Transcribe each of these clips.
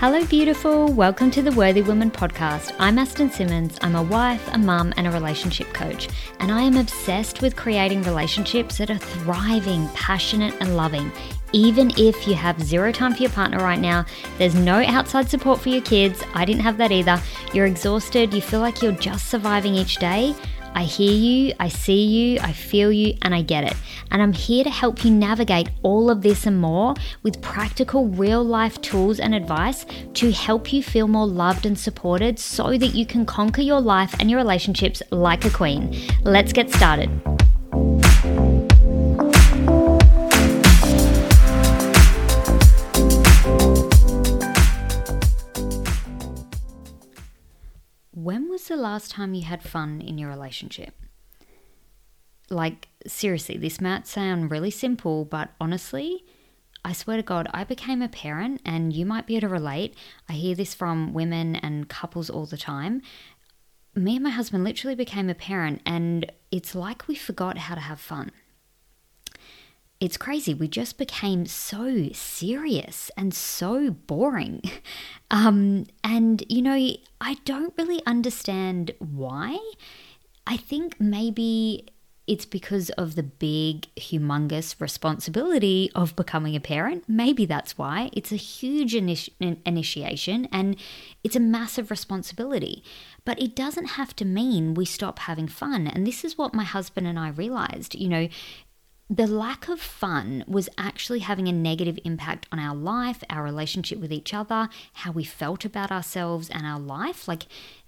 Hello, beautiful. Welcome to the Worthy Woman podcast. I'm Aston Simmonds. I'm a wife, a mum, and a relationship coach. And I am obsessed with creating relationships that are thriving, passionate, and loving. Even if you have zero time for your partner right now, there's no outside support for your kids. I didn't have that either. You're exhausted, you feel like you're just surviving each day. I hear you, I see you, I feel you, and I get it. And I'm here to help you navigate all of this and more with practical, real life tools and advice to help you feel more loved and supported so that you can conquer your life and your relationships like a queen. Let's get started. Last time you had fun in your relationship? Like, seriously, this might sound really simple, but honestly, I swear to God, I became a parent, and you might be able to relate. I hear this from women and couples all the time. Me and my husband literally became a parent, and it's like we forgot how to have fun it's crazy. We just became so serious and so boring. Um, and, you know, I don't really understand why. I think maybe it's because of the big, humongous responsibility of becoming a parent. Maybe that's why. It's a huge initi- initiation and it's a massive responsibility. But it doesn't have to mean we stop having fun. And this is what my husband and I realized. You know, the lack of fun was actually having a negative impact on our life, our relationship with each other, how we felt about ourselves and our life, like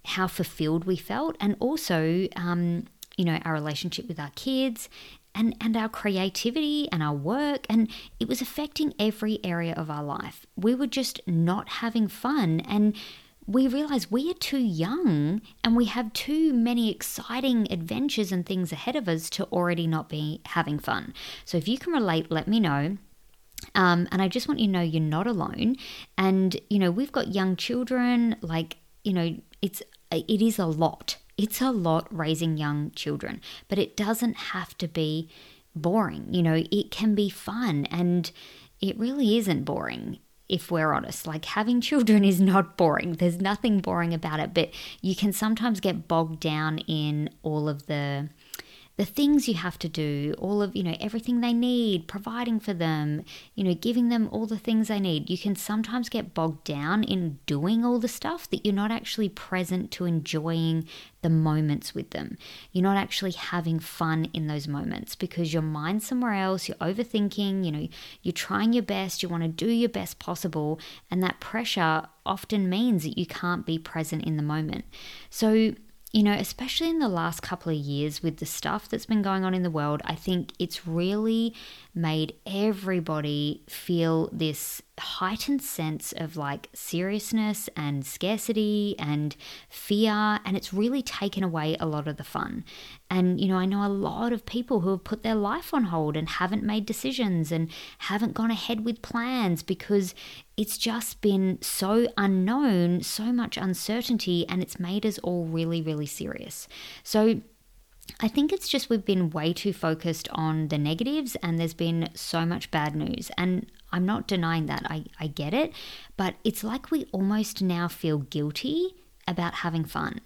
how fulfilled we felt, and also, um, you know, our relationship with our kids and, and our creativity and our work. And it was affecting every area of our life. We were just not having fun. And we realize we are too young and we have too many exciting adventures and things ahead of us to already not be having fun. So if you can relate, let me know. Um, and I just want you to know you're not alone. And, you know, we've got young children, like, you know, it's, it is a lot. It's a lot raising young children, but it doesn't have to be boring. You know, it can be fun and it really isn't boring if we're honest. Like having children is not boring. There's nothing boring about it, but you can sometimes get bogged down in all of the the things you have to do, all of, you know, everything they need, providing for them, you know, giving them all the things they need. You can sometimes get bogged down in doing all the stuff that you're not actually present to enjoying the moments with them. You're not actually having fun in those moments because your mind's somewhere else, you're overthinking, you know, you're trying your best, you want to do your best possible, and that pressure often means that you can't be present in the moment. So, you know, especially in the last couple of years with the stuff that's been going on in the world, I think it's really made everybody feel this heightened sense of like seriousness and scarcity and fear. And it's really taken away a lot of the fun. And, you know, I know a lot of people who have put their life on hold and haven't made decisions and haven't gone ahead with plans because it's just been so unknown, so much uncertainty, and it's made us all really, really serious. So, I think it's just we've been way too focused on the negatives and there's been so much bad news. And I'm not denying that, I, I get it, but it's like we almost now feel guilty about having fun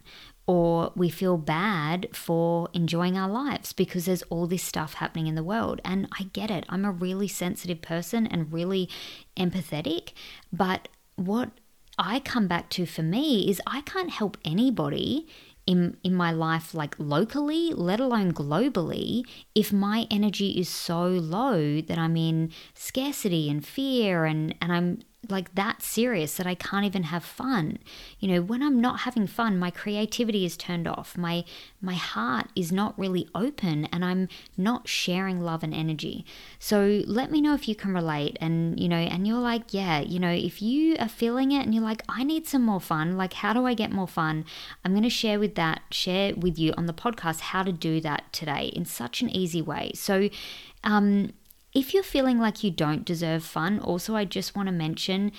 or we feel bad for enjoying our lives because there's all this stuff happening in the world. And I get it. I'm a really sensitive person and really empathetic. But what I come back to for me is I can't help anybody in in my life like locally let alone globally if my energy is so low that i'm in scarcity and fear and and i'm like that serious that I can't even have fun. You know, when I'm not having fun, my creativity is turned off. My my heart is not really open and I'm not sharing love and energy. So let me know if you can relate and you know, and you're like, yeah, you know, if you are feeling it and you're like, I need some more fun, like how do I get more fun? I'm going to share with that share with you on the podcast how to do that today in such an easy way. So um if you're feeling like you don't deserve fun, also, I just want to mention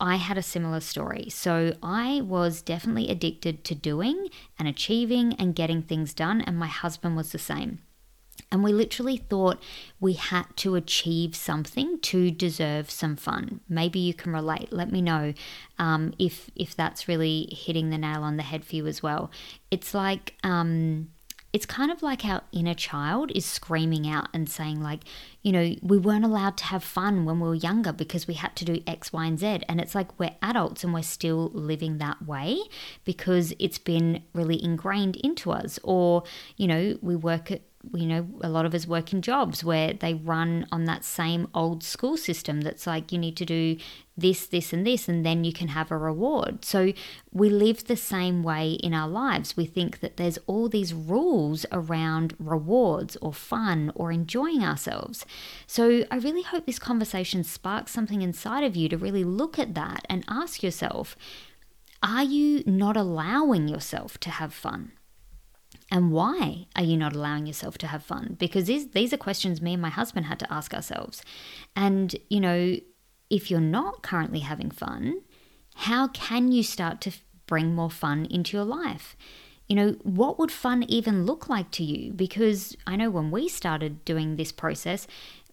I had a similar story. So I was definitely addicted to doing and achieving and getting things done, and my husband was the same. And we literally thought we had to achieve something to deserve some fun. Maybe you can relate. Let me know um, if if that's really hitting the nail on the head for you as well. It's like um, it's kind of like our inner child is screaming out and saying like you know we weren't allowed to have fun when we were younger because we had to do x y and z. And it's like we're adults and we're still living that way because it's been really ingrained into us. Or you know we work at you know, a lot of us work in jobs where they run on that same old school system that's like you need to do this, this, and this, and then you can have a reward. So we live the same way in our lives. We think that there's all these rules around rewards or fun or enjoying ourselves. So I really hope this conversation sparks something inside of you to really look at that and ask yourself are you not allowing yourself to have fun? And why are you not allowing yourself to have fun? Because these, these are questions me and my husband had to ask ourselves. And, you know, if you're not currently having fun, how can you start to bring more fun into your life? You know, what would fun even look like to you? Because I know when we started doing this process,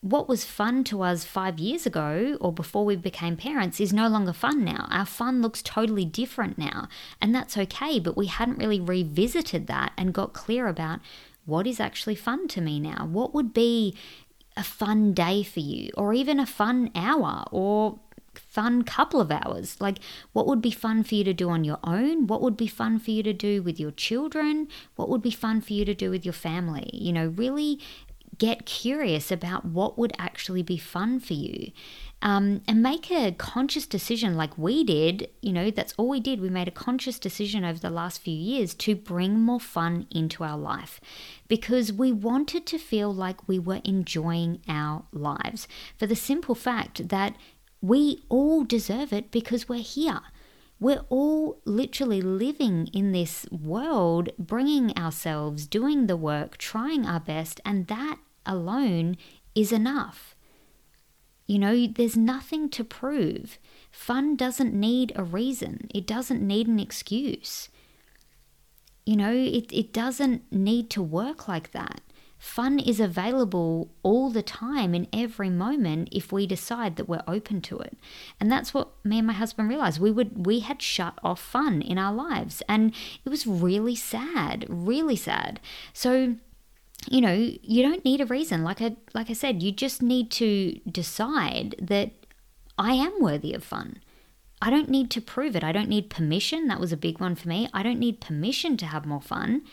what was fun to us five years ago or before we became parents is no longer fun now. Our fun looks totally different now. And that's okay, but we hadn't really revisited that and got clear about what is actually fun to me now. What would be a fun day for you, or even a fun hour, or fun couple of hours. Like, what would be fun for you to do on your own? What would be fun for you to do with your children? What would be fun for you to do with your family? You know, really get curious about what would actually be fun for you um, and make a conscious decision like we did. You know, that's all we did. We made a conscious decision over the last few years to bring more fun into our life because we wanted to feel like we were enjoying our lives for the simple fact that we all deserve it because we're here. We're all literally living in this world, bringing ourselves, doing the work, trying our best, and that alone is enough. You know, there's nothing to prove. Fun doesn't need a reason, it doesn't need an excuse. You know, it, it doesn't need to work like that. Fun is available all the time in every moment if we decide that we're open to it. And that's what me and my husband realized. We would we had shut off fun in our lives and it was really sad, really sad. So you know, you don't need a reason. Like I like I said, you just need to decide that I am worthy of fun. I don't need to prove it. I don't need permission. That was a big one for me. I don't need permission to have more fun.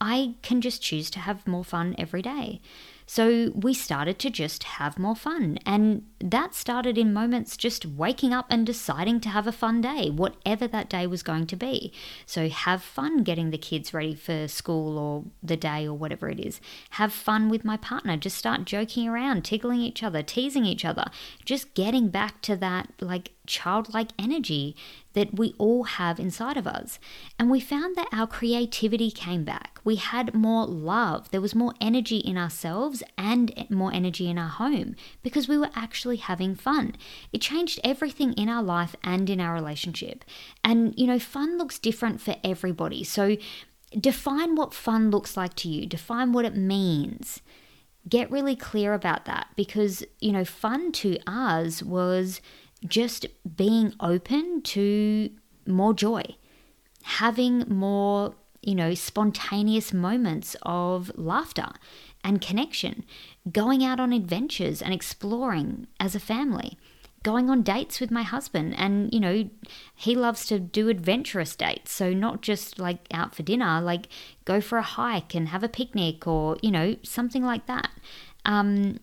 I can just choose to have more fun every day. So we started to just have more fun. And that started in moments just waking up and deciding to have a fun day, whatever that day was going to be. So have fun getting the kids ready for school or the day or whatever it is. Have fun with my partner. Just start joking around, tickling each other, teasing each other. Just getting back to that like childlike energy that we all have inside of us. And we found that our creativity came back. We had more love. There was more energy in ourselves and more energy in our home because we were actually having fun. It changed everything in our life and in our relationship. And, you know, fun looks different for everybody. So define what fun looks like to you, define what it means get really clear about that because you know fun to us was just being open to more joy, having more, you know, spontaneous moments of laughter and connection, going out on adventures and exploring as a family, going on dates with my husband. And, you know, he loves to do adventurous dates. So, not just like out for dinner, like go for a hike and have a picnic or, you know, something like that. Um,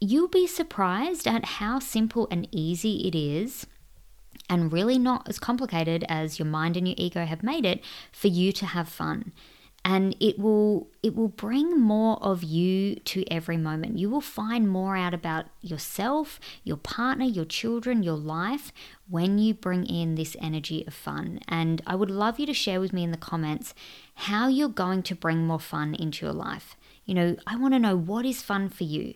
you'll be surprised at how simple and easy it is and really not as complicated as your mind and your ego have made it for you to have fun and it will it will bring more of you to every moment. You will find more out about yourself your partner your children your life when you bring in this energy of fun. And i would love you to share with me in the comments how you're going to bring more fun into your life. You know i want to know what is fun for you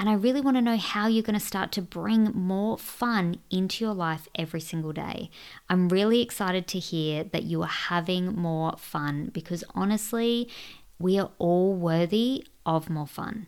and I really want to know how you're going to start to bring more fun into your life every single day. I'm really excited to hear that you are having more fun because honestly, We are all worthy of more fun.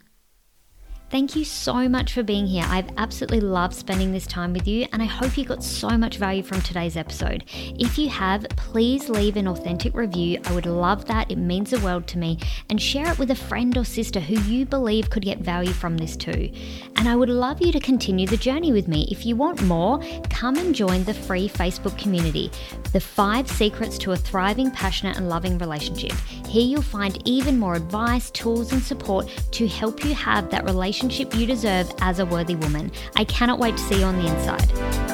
Thank you so much for being here. I've absolutely loved spending this time with you, and I hope you got so much value from today's episode. If you have, please leave an authentic review. I would love that. It means the world to me. And share it with a friend or sister who you believe could get value from this too. And I would love you to continue the journey with me. If you want more, come and join the free Facebook community, The Five Secrets to a Thriving, Passionate, and Loving Relationship. Here you'll find even more advice, tools, and support to help you have that relationship relationship you deserve as a worthy woman. I cannot wait to see you on the inside.